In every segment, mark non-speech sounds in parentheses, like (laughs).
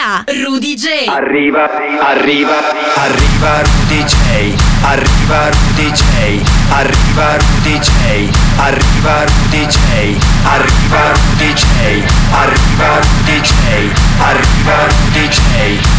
via! Rudy J! Arriva, arriva, arriva Rudy J. Arriva Rudy J. Arriva Rudy J. Arriva Rudy J. Arriva Rudy J. Arriva Rudy J. Arriva Rudy J.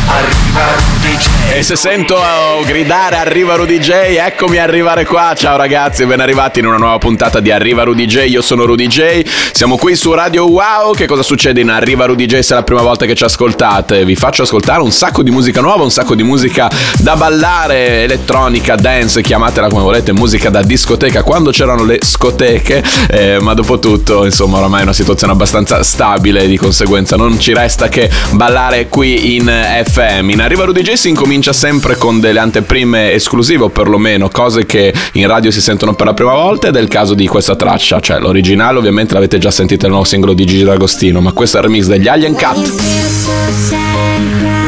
Arriva Rudy J. E se sento gridare Arriva Rudy J, eccomi arrivare qua. Ciao ragazzi, ben arrivati in una nuova puntata di Arriva Rudy J. Io sono Rudy J. Siamo qui su Radio Wow. Che cosa succede in Arriva Rudy J se è la prima volta che ci ascoltate? Vi faccio ascoltare un sacco di musica nuova, un sacco di musica da ballare, elettronica, dance, chiamatela come volete, musica da discoteca quando c'erano le scoteche. Eh, ma dopo tutto, insomma, oramai è una situazione abbastanza stabile, di conseguenza non ci resta che ballare qui in FM. In Arriva Rudy J si incomincia sempre con delle anteprime esclusive, o perlomeno cose che in radio si sentono per la prima volta, ed è il caso di questa traccia. Cioè, l'originale ovviamente l'avete già sentito nel nuovo singolo di Gigi D'Agostino, ma questo è il remix degli Alien Cat. and cry.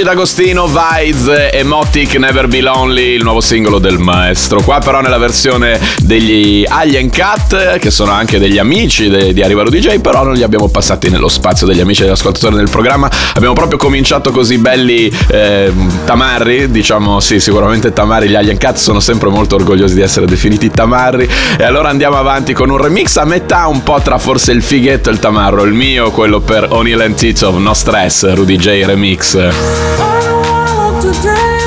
Gigi D'Agostino, Vides e Motic Never Be Lonely, il nuovo singolo del maestro. Qua però nella versione degli Alien Cat, che sono anche degli amici de- di Arriva Rudy J, però non li abbiamo passati nello spazio degli amici e degli ascoltatori del programma. Abbiamo proprio cominciato così belli eh, tamarri, diciamo sì, sicuramente tamarri. Gli Alien Cat sono sempre molto orgogliosi di essere definiti tamarri. E allora andiamo avanti con un remix a metà, un po' tra forse il fighetto e il tamarro. Il mio, quello per O'Neill and Titov, No Stress, Rudy J Remix. Today,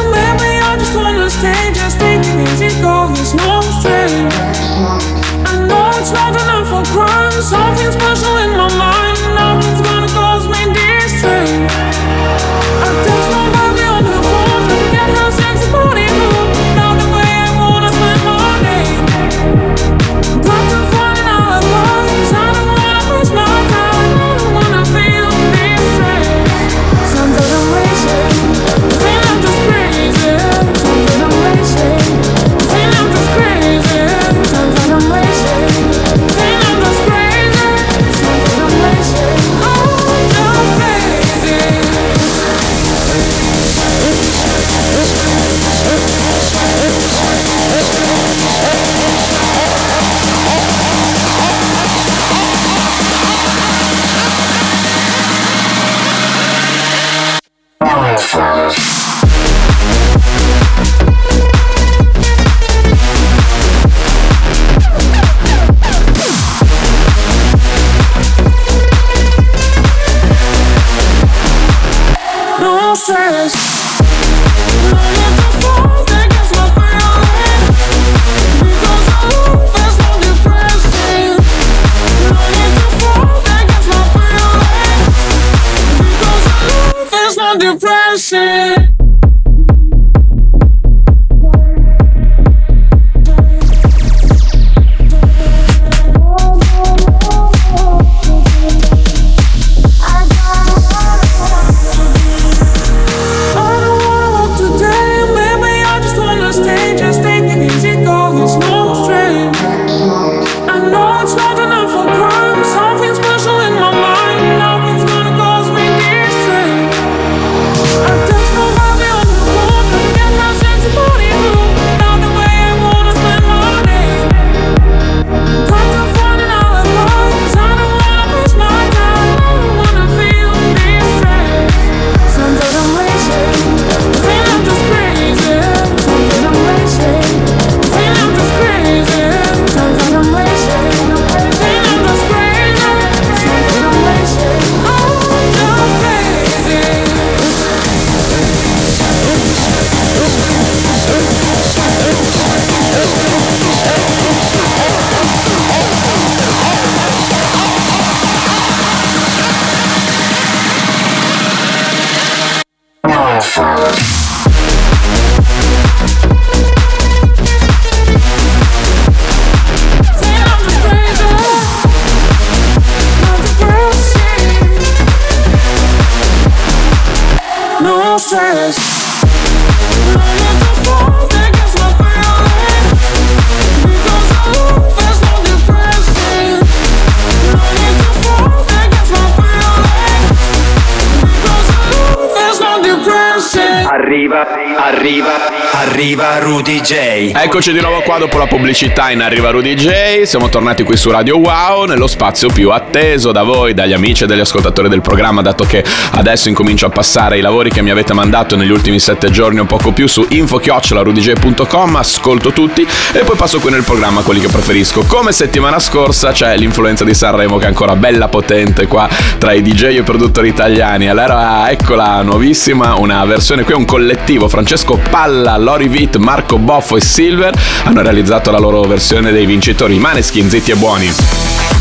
Arriva, arriva, Rudy J. Eccoci di nuovo qua dopo la pubblicità in Arriva Rudy J. Siamo tornati qui su Radio Wow, nello spazio più atteso da voi, dagli amici e dagli ascoltatori del programma, dato che adesso incomincio a passare i lavori che mi avete mandato negli ultimi sette giorni un poco più su info-rudj.com, ascolto tutti e poi passo qui nel programma quelli che preferisco. Come settimana scorsa c'è l'influenza di Sanremo che è ancora bella potente qua tra i DJ e i produttori italiani. Allora eccola nuovissima, una versione qui, un collettivo, Francesco Palla, Lori Vitt, Marco Boffo e Silver hanno realizzato la loro versione dei vincitori Maneskin, zitti e buoni.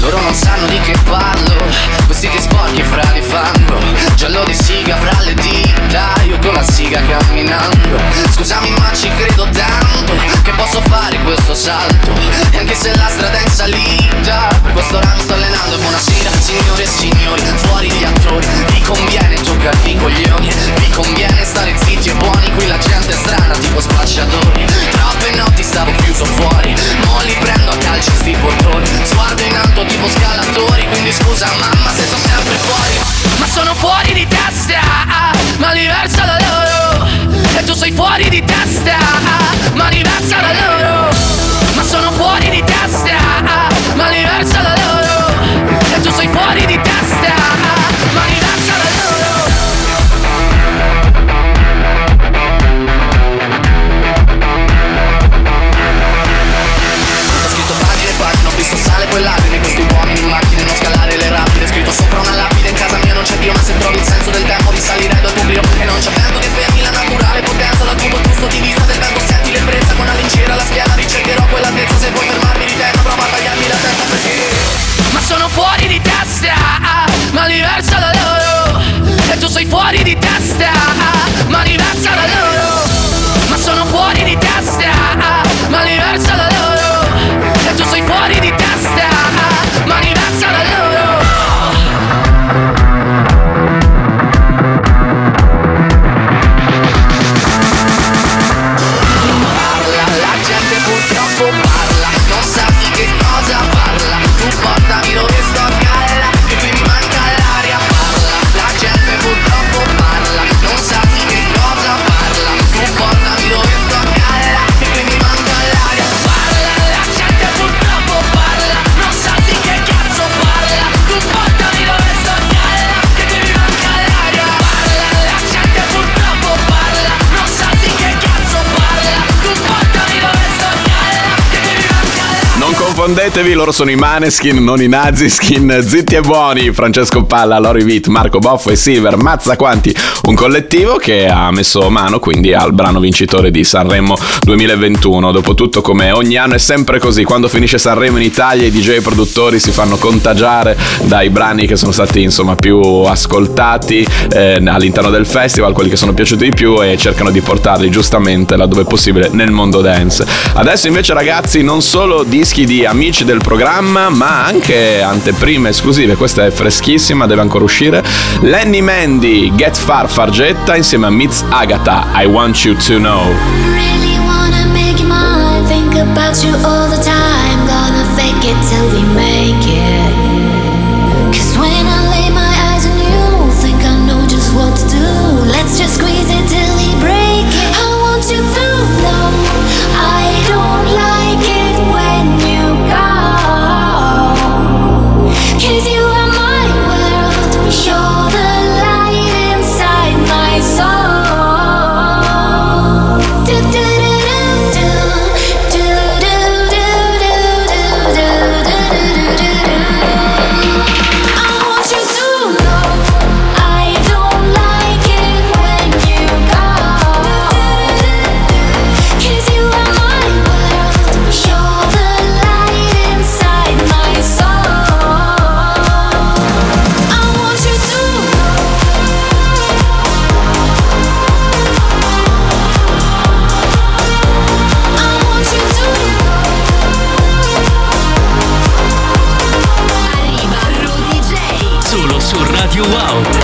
Loro non sanno di che parlo Vestiti sporchi fra di fango Giallo di siga fra le la siga camminando. Scusami ma ci credo tanto Che posso fare questo salto. E anche se la strada è in salita Per questo ora sto allenando E buonasera signore e signori Fuori gli attori Vi conviene giocare i coglioni. Vi conviene stare zitti e buoni Qui la gente è strana tipo spacciatori. Troppe notti stavo chiuso fuori Mo li prendo a calci sti portoni. Sguardo in alto tipo scalatori Quindi scusa mamma se sono sempre fuori Ma sono fuori di testa Ma diversa da loro. E tu sei fuori di testa Ma diversa da loro. Ma sono fuori di testa Ma diversa da loro. E tu sei fuori di testa confondetevi, loro sono i Maneskin, non i Naziskin. Zitti e buoni, Francesco Palla, Lori Vitt, Marco Boffo e Silver, mazza quanti, un collettivo che ha messo mano quindi al brano vincitore di Sanremo 2021. Dopotutto, come ogni anno è sempre così, quando finisce Sanremo in Italia i DJ produttori si fanno contagiare dai brani che sono stati insomma più ascoltati eh, all'interno del festival, quelli che sono piaciuti di più e cercano di portarli giustamente laddove possibile nel mondo dance. Adesso invece ragazzi non solo dischi di amici del programma ma anche anteprime esclusive, questa è freschissima, deve ancora uscire. Lenny Mandy, Get Far Fargetta insieme a Mitz Agatha, I Want You To Know. Really about you all the time. Gonna fake it till we make it. you out.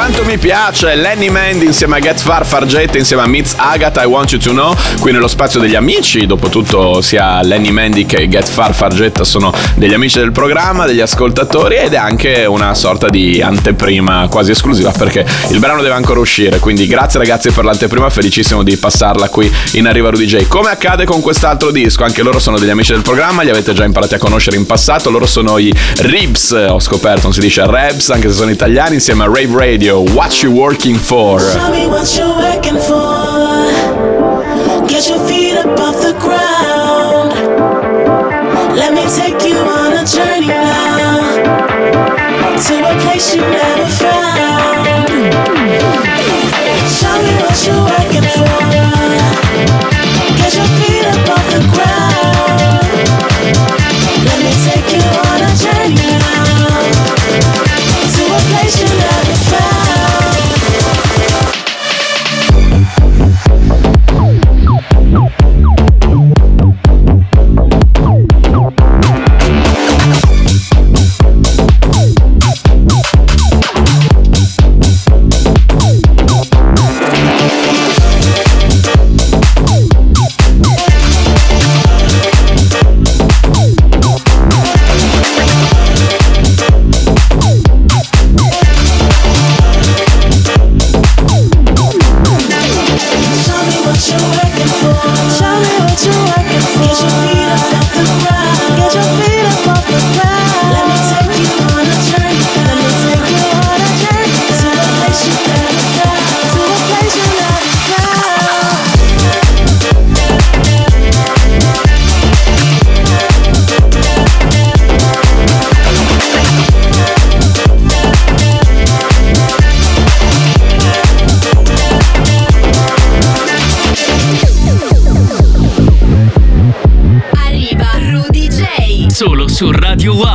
Quanto mi piace Lenny Mandy insieme a Get Far Fargetta insieme a Mitz Agatha I Want You To Know qui nello spazio degli amici dopotutto sia Lenny Mandy che Get Far Fargetta sono degli amici del programma degli ascoltatori ed è anche una sorta di anteprima quasi esclusiva perché il brano deve ancora uscire quindi grazie ragazzi per l'anteprima felicissimo di passarla qui in Arriva Rudy J. Come accade con quest'altro disco? Anche loro sono degli amici del programma li avete già imparati a conoscere in passato loro sono i Ribs ho scoperto non si dice Rebs anche se sono italiani insieme a Rave Radio What You Working For Tell me what you're working for. Get your feet up off the ground. Let me take you on a journey now to a place you never found. Show me what you're working for.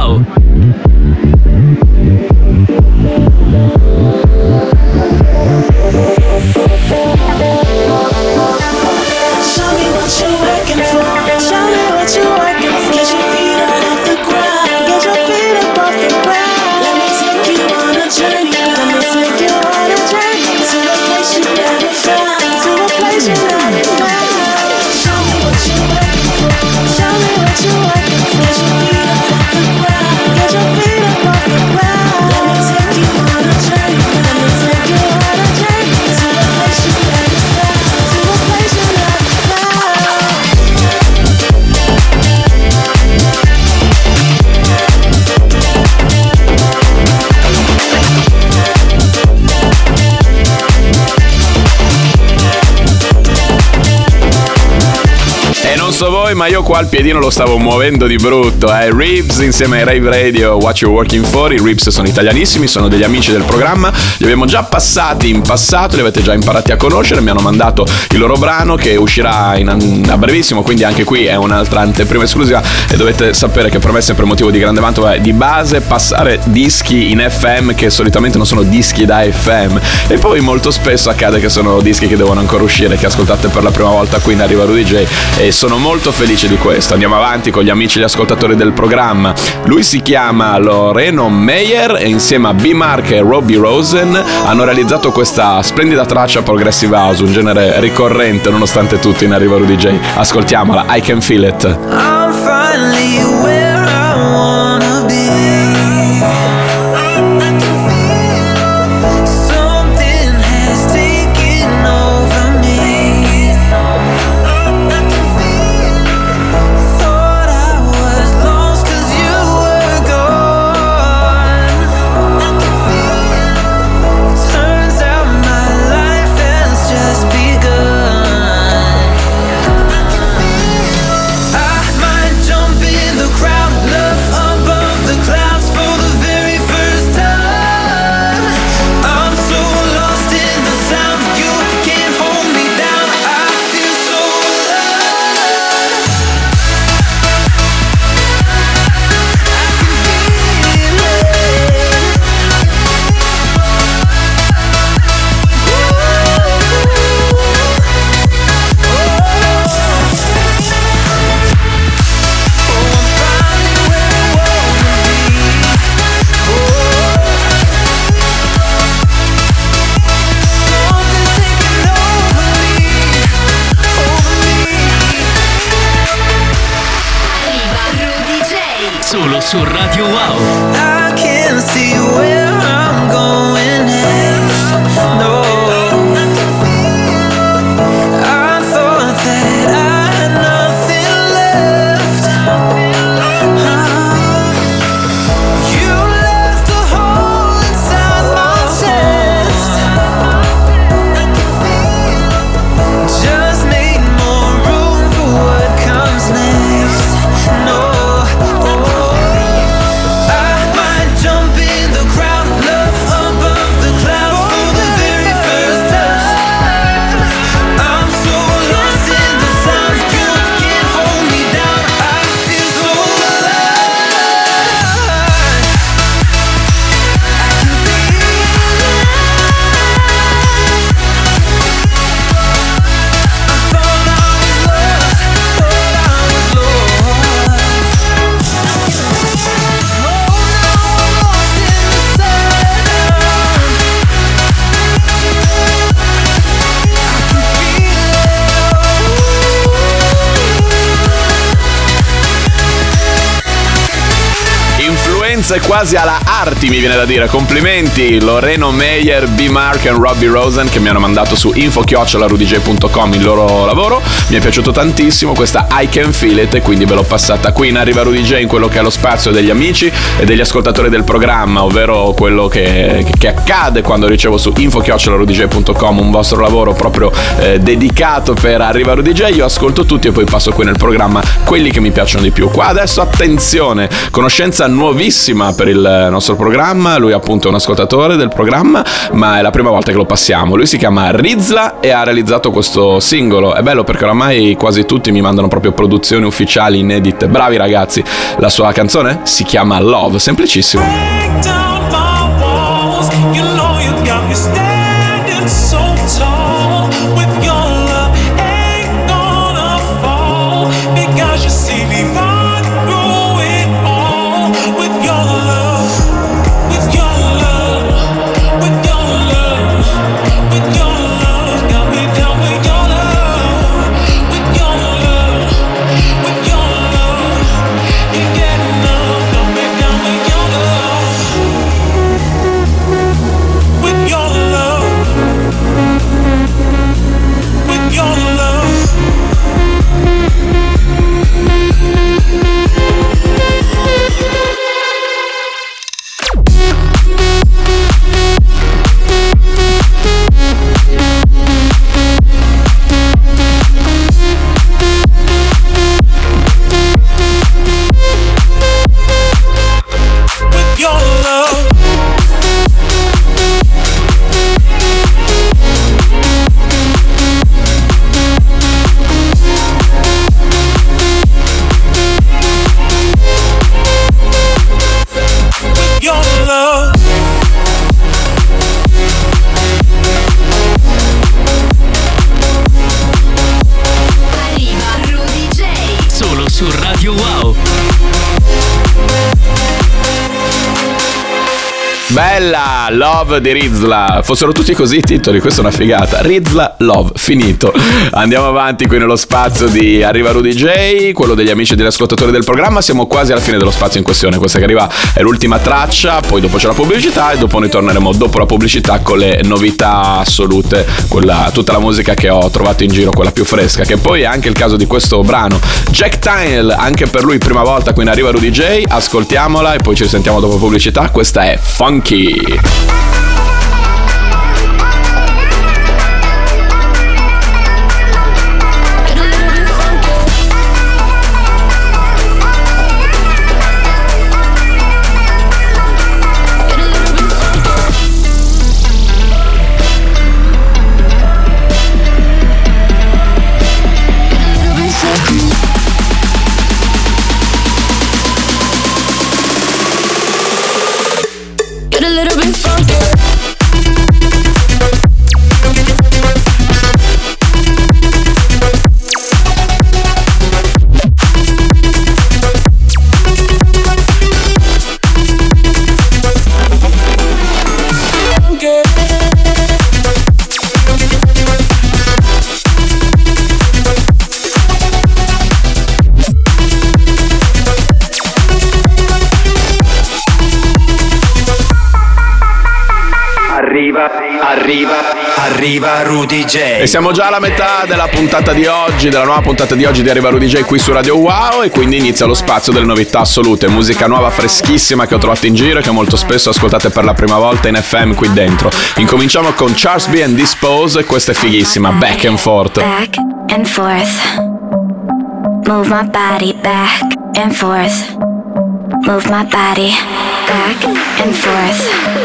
Radio ma io qua il piedino lo stavo muovendo di brutto. Eh. Ribs insieme ai Rave Radio, What You're Working For. I Ribs sono italianissimi, sono degli amici del programma. Li abbiamo già passati in passato, li avete già imparati a conoscere. Mi hanno mandato il loro brano che uscirà in- a brevissimo, quindi anche qui è un'altra anteprima esclusiva. E dovete sapere che per me è sempre motivo di grande vanto di base passare dischi in FM che solitamente non sono dischi da FM. E poi molto spesso accade che sono dischi che devono ancora uscire, che ascoltate per la prima volta qui in Arriva Rudy J. E sono molto felice di questo. Andiamo avanti con gli amici e gli ascoltatori del programma. Lui si chiama Loreno Meyer e insieme a B. Mark e Robbie Rosen hanno realizzato questa splendida traccia progressive house, un genere ricorrente nonostante tutto in Arriva Rudy J. Ascoltiamola, I Can Feel It. I'm Influenze quasi alla arti mi viene da dire. Complimenti Loreno Meyer, B. Mark e Robbie Rosen che mi hanno mandato su info-rudyj.com il loro lavoro. Mi è piaciuto tantissimo questa I Can Feel It e quindi ve l'ho passata qui in Arriva Rudy J in quello che è lo spazio degli amici e degli ascoltatori del programma, ovvero quello che, che accade quando ricevo su info-rudyj.com un vostro lavoro proprio eh, dedicato per Arriva Rudy J. Io ascolto tutti e poi passo qui nel programma quelli che mi piacciono di più. Qua adesso attenzione, conoscenza nuovissima freschissima per il nostro programma. Lui appunto è un ascoltatore del programma, ma è la prima volta che lo passiamo. Lui si chiama Rizla e ha realizzato questo singolo. È bello perché oramai quasi tutti mi mandano proprio produzioni ufficiali inedite. Bravi ragazzi. La sua canzone si chiama Love, semplicissimo. Break down my walls. You know you got me standing so Love di Rizla. Fossero tutti così i titoli, questa è una figata. Rizla, Love, finito. Andiamo avanti qui nello spazio di Arriva Rudy J, quello degli amici e degli ascoltatori del programma. Siamo quasi alla fine dello spazio in questione. Questa che arriva è l'ultima traccia, poi dopo c'è la pubblicità e dopo noi torneremo dopo la pubblicità con le novità assolute, quella, tutta la musica che ho trovato in giro, quella più fresca, che poi è anche il caso di questo brano. Jack Tynell, anche per lui prima volta qui in Arriva Rudy J, ascoltiamola e poi ci risentiamo dopo pubblicità. Questa è Funky. Arriva, arriva, Rudy J. E siamo già alla metà della puntata di oggi, della nuova puntata di oggi di Arriva Rudy J qui su Radio Wow e quindi inizia lo spazio delle novità assolute, musica nuova freschissima che ho trovato in giro e che molto spesso ascoltate per la prima volta in FM qui dentro. Incominciamo con Charles B and Dispose e questa è fighissima, Back and Forth. Back and forth. Move my body back and forth. Move my body back and forth.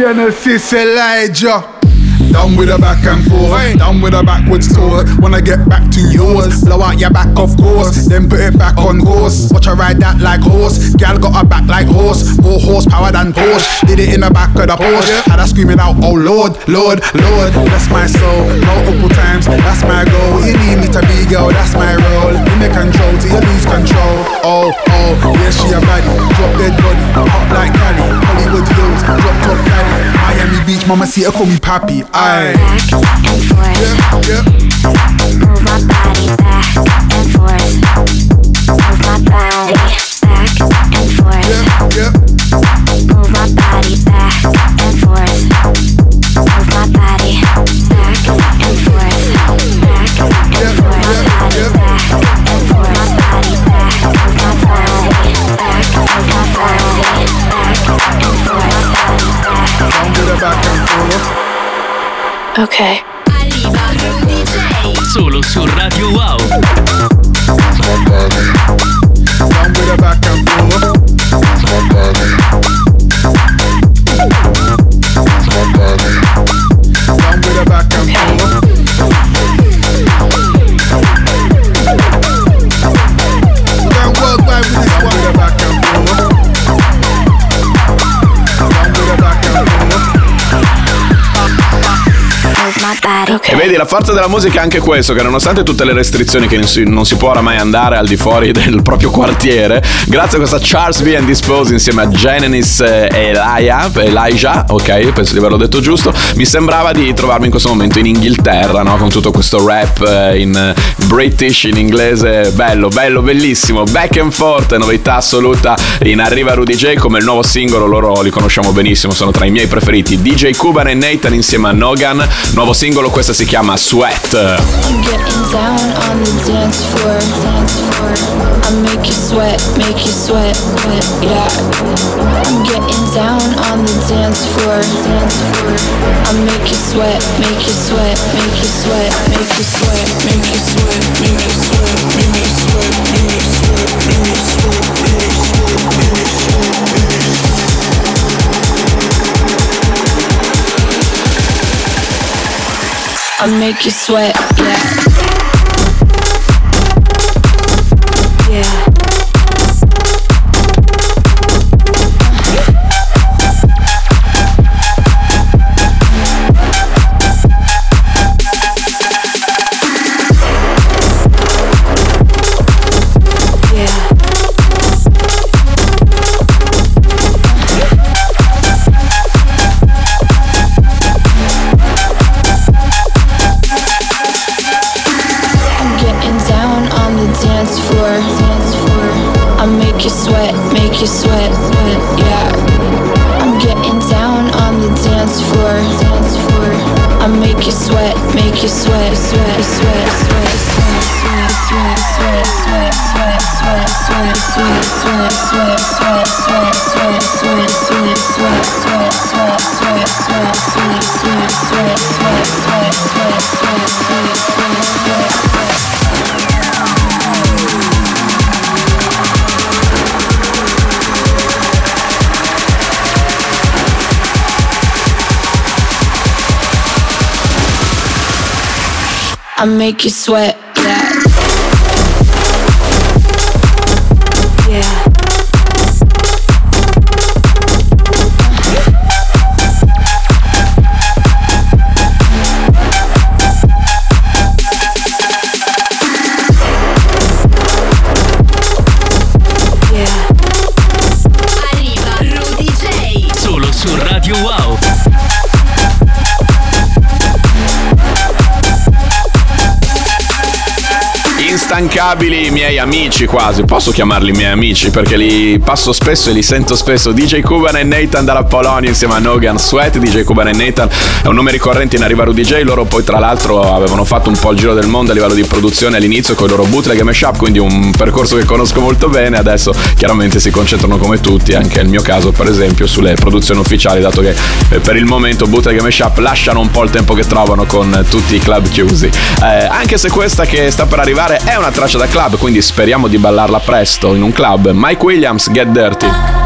Genesis Elijah. Down with a back and forth, down with a backwards tour. Wanna get back to yours, blow out your back, of course. Then put it back on course. Watch her ride that like horse. Gal got her back like horse, more horsepower than Porsche. Did it in the back of the Porsche. Had her screaming out, oh Lord, Lord, Lord. Bless my soul, multiple times. That's my goal. You need me to be girl, that's my role. In the control till you lose control. Oh, oh, yeah, she a baddie. Drop dead body, hot like Cali. Hollywood Hills, drop top Cali. Miami Beach, mama see her call me papi. Back and forth. Yeah, yeah. Move my body back Okay. Body. E vedi la forza della musica è anche questo, che nonostante tutte le restrizioni che non si, non si può oramai andare al di fuori (laughs) del proprio quartiere, grazie a questa Charles B. and Dispose insieme a Genesis e Elijah, Elijah, ok, penso di averlo detto giusto, mi sembrava di trovarmi in questo momento in Inghilterra, no? Con tutto questo rap eh, in eh, British, in inglese, bello, bello, bellissimo, back and forth, novità assoluta. In Arriva Rudy J come il nuovo singolo, loro li conosciamo benissimo, sono tra i miei preferiti, DJ Cuban e Nathan insieme a Nogan, nuovo singolo, questa si chiama Sweat. I make you sweat, make you sweat, yeah. I'm getting down on the dance floor. Dance floor. I make you sweat, make you sweat, make you sweat, make you sweat, make you sweat, make you sweat, make you sweat, make you sweat, make you sweat, make you sweat, make you sweat. I make you sweat, yeah. Yeah. I make you sweat, Instancabili i miei amici quasi, posso chiamarli miei amici perché li passo spesso e li sento spesso. DJ Cuban e Nathan dalla Polonia insieme a Nogan Sweat. DJ Cuban e Nathan è un nome ricorrente in Arriva Rudy J. Loro poi tra l'altro avevano fatto un po' il giro del mondo a livello di produzione all'inizio con i loro bootleg e mashup, quindi un percorso che conosco molto bene. Adesso chiaramente si concentrano come tutti, anche nel mio caso per esempio, sulle produzioni ufficiali, dato che eh, per il momento bootleg e mashup lasciano un po' il tempo che trovano con tutti i club chiusi. Eh, anche se questa che sta per arrivare è una traccia da club, quindi speriamo di ballarla presto in un club. Mike Williams, Get Dirty.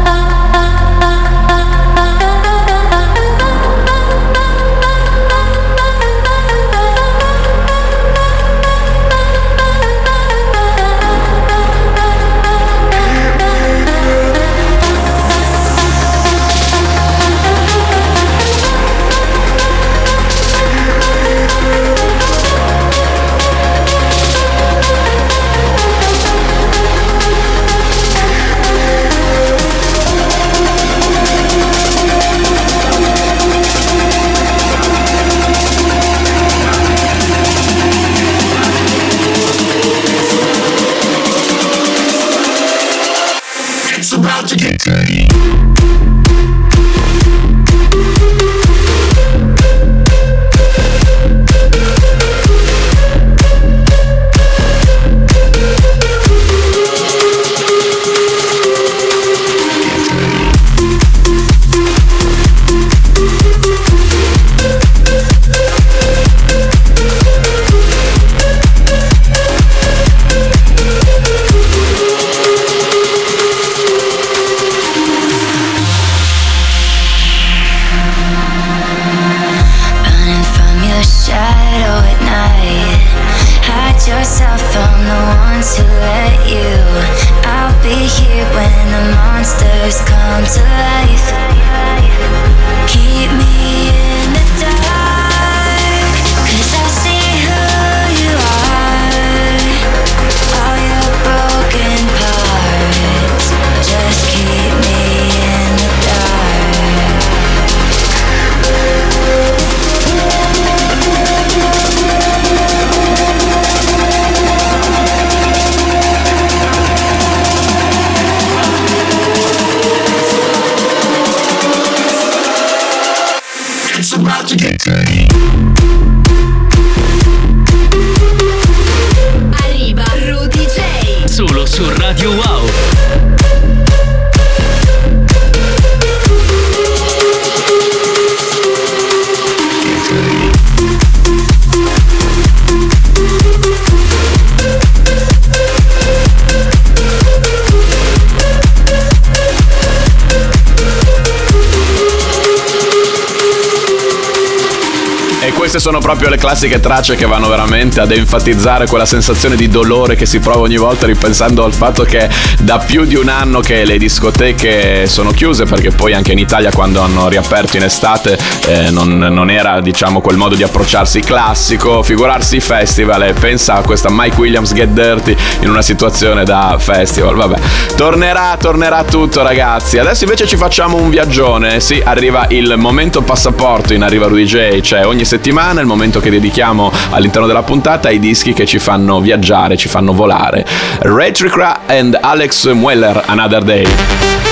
Queste sono proprio le classiche tracce che vanno veramente ad enfatizzare quella sensazione di dolore che si prova ogni volta ripensando al fatto che da più di un anno che le discoteche sono chiuse perché poi anche in Italia quando hanno riaperto in estate eh, non, non era diciamo quel modo di approcciarsi classico, figurarsi i festival e pensa a questa Mike Williams Get Dirty in una situazione da festival, vabbè. Tornerà, tornerà tutto ragazzi. Adesso invece ci facciamo un viaggione, sì, arriva il momento passaporto in Arriva J, cioè ogni settimana il momento che dedichiamo all'interno della puntata ai dischi che ci fanno viaggiare, ci fanno volare. Retricra and Alex Mueller, Another Day.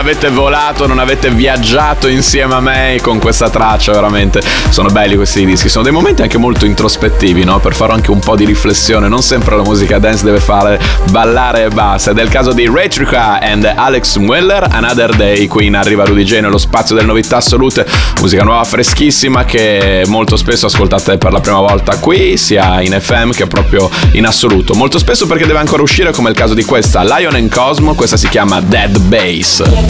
Avete volato, non avete viaggiato insieme a me con questa traccia, veramente. Sono belli questi dischi, sono dei momenti anche molto introspettivi, no? Per fare anche un po' di riflessione, non sempre la musica dance deve fare ballare e basta. Ed è il caso di Retrica and Alex Mueller, Another Day, qui in Arriva Rudy J nello spazio delle novità assolute, musica nuova freschissima che molto spesso ascoltate per la prima volta qui, sia in FM che proprio in assoluto. Molto spesso perché deve ancora uscire, come il caso di questa, Lion and Cosmo, questa si chiama Dead Bass.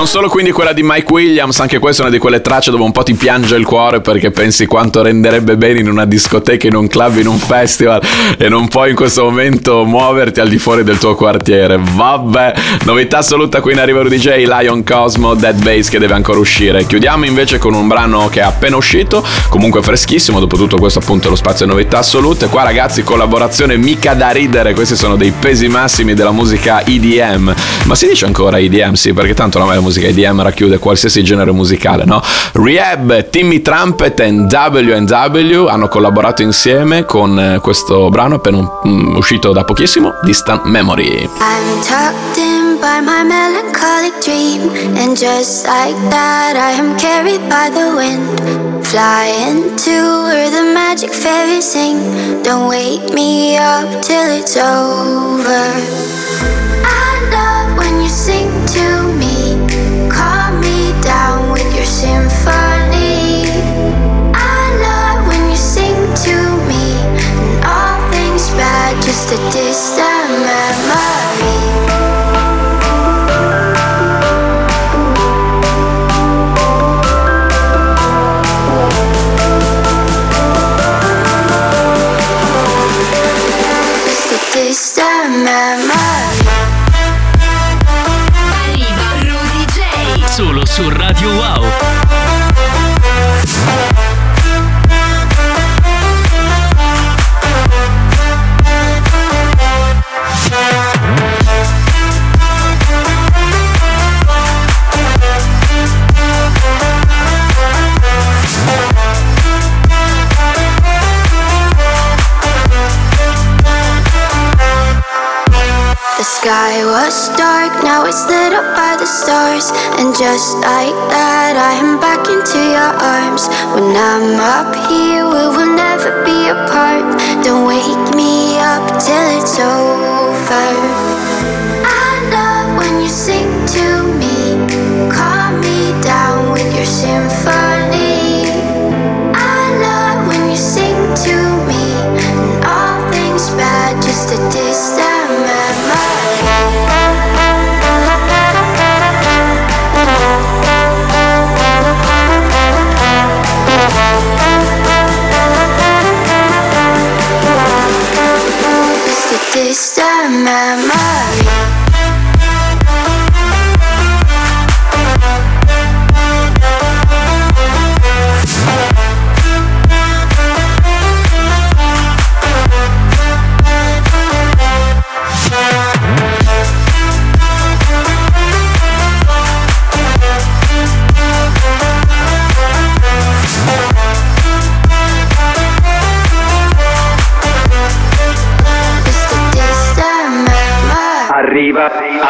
non solo quindi quella di Mike Williams, anche questa è una di quelle tracce dove un po' ti piange il cuore perché pensi quanto renderebbe bene in una discoteca, in un club, in un festival e non puoi in questo momento muoverti al di fuori del tuo quartiere. Vabbè, novità assoluta qui in arriva Rudy J, Lion Cosmo, Dead Bass che deve ancora uscire. Chiudiamo invece con un brano che è appena uscito, comunque freschissimo, dopo tutto questo appunto è lo spazio novità assolute. Qua ragazzi collaborazione mica da ridere, questi sono dei pesi massimi della musica EDM. Ma si dice ancora EDM? Sì, perché tanto ormai la musica EDM racchiude qualsiasi genere musicale, no? Rehab, Timmy Trumpet e W&W hanno collaborato insieme con eh, questo brano appena mm, uscito da pochissimo, Distant Memory. I'm tucked in by my melancholic dream, and just like that, I am carried by the wind. Flying to where the magic fairies sing. Don't wake me up till it's over. Su Radio Wow. It's lit up by the stars. And just like that, I am back into your arms. When I'm up here, we will never be apart. Don't wake me up till it's over. I love when you sing to me, calm distant memory.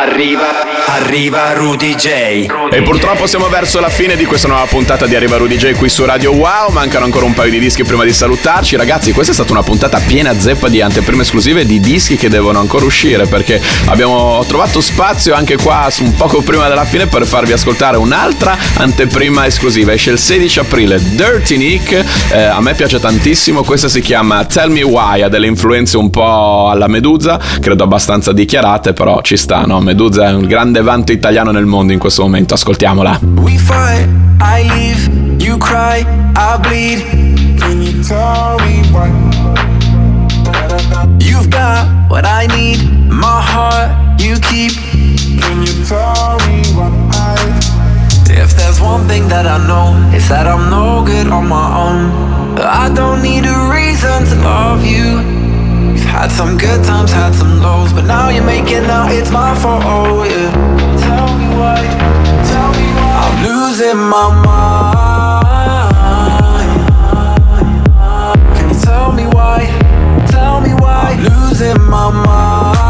Arriva, arriva, Rudy J. E purtroppo siamo verso la fine di questa nuova puntata di Arriva Rudy J qui su Radio Wow. Mancano ancora un paio di dischi prima di salutarci. Ragazzi, questa è stata una puntata piena zeppa di anteprime esclusive di dischi che devono ancora uscire perché abbiamo trovato spazio anche qua un poco prima della fine per farvi ascoltare un'altra anteprima esclusiva. Esce il 16 aprile Dirty Nick. Eh, a me piace tantissimo. Questa si chiama Tell Me Why. Ha delle influenze un po' alla Medusa, credo abbastanza dichiarate, però ci sta, no? Medusa è un grande vanto italiano nel mondo in questo momento. Ascoltiamola. We fight, I leave, you cry, I bleed. Can you tell me why? You've got what I need, my heart you keep. Can you tell me why? If there's one thing that I know, it's that I'm no good on my own. I don't need a reason to love you. Had some good times, had some lows, but now you're making out it's my fault. Oh yeah. Tell me why. Tell me why. I'm losing my mind. Can you tell me why? Tell me why. I'm losing my mind.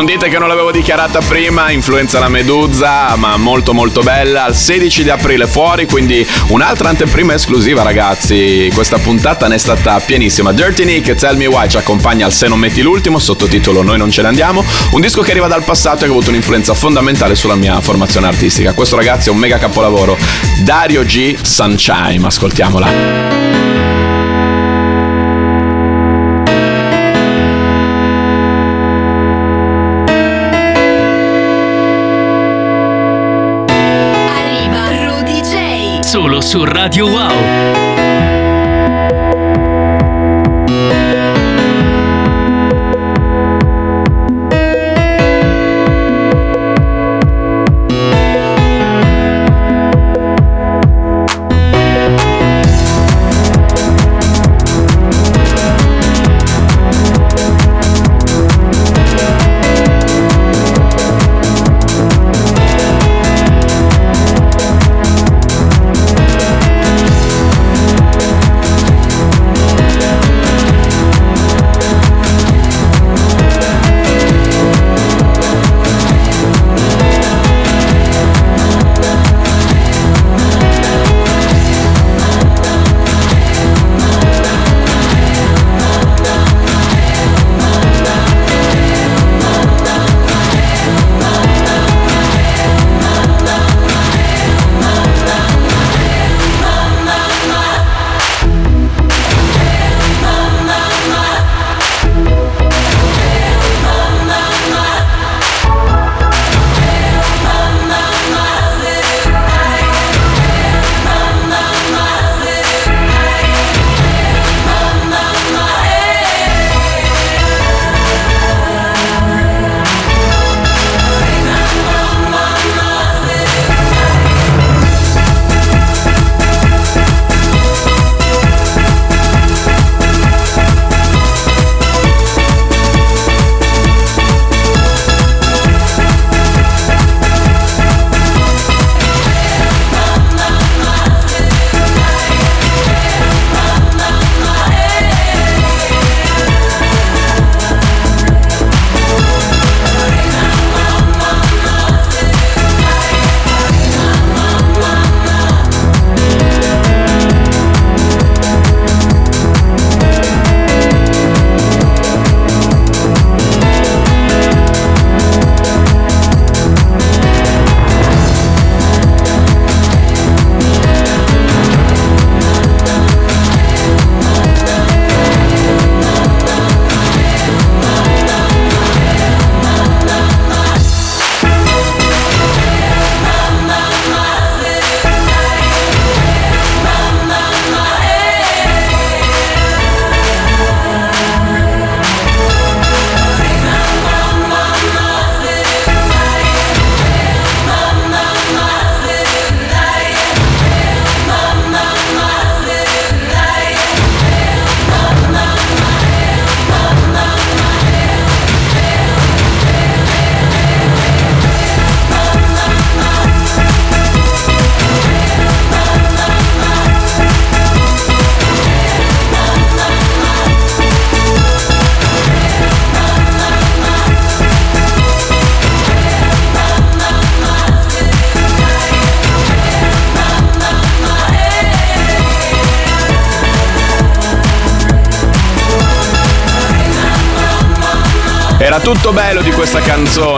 Non dite che non l'avevo dichiarata prima, influenza la Medusa, ma molto molto bella. Il 16 di aprile fuori, quindi un'altra anteprima esclusiva, ragazzi. Questa puntata ne è stata pienissima. Dirty Nick, Tell Me Why ci accompagna al Se non metti l'ultimo, sottotitolo Noi non ce ne andiamo. Un disco che arriva dal passato e che ha avuto un'influenza fondamentale sulla mia formazione artistica. Questo ragazzi è un mega capolavoro. Dario G. Sunshine, ascoltiamola. Solo su Radio Wow.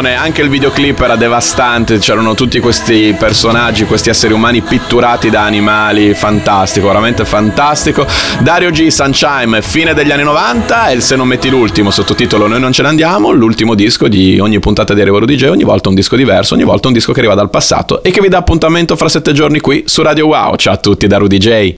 Canzone, anche il videoclip era devastante, c'erano tutti questi personaggi, questi esseri umani pitturati da animali, fantastico, veramente fantastico. Dario G, Sunshine, fine degli anni 90 e Se non metti l'ultimo, sottotitolo Noi non ce ne andiamo, l'ultimo disco di ogni puntata di Arrivaro DJ, ogni volta un disco diverso, ogni volta un disco che arriva dal passato e che vi dà appuntamento fra sette giorni qui su Radio Wow. Ciao a tutti da Rudy J.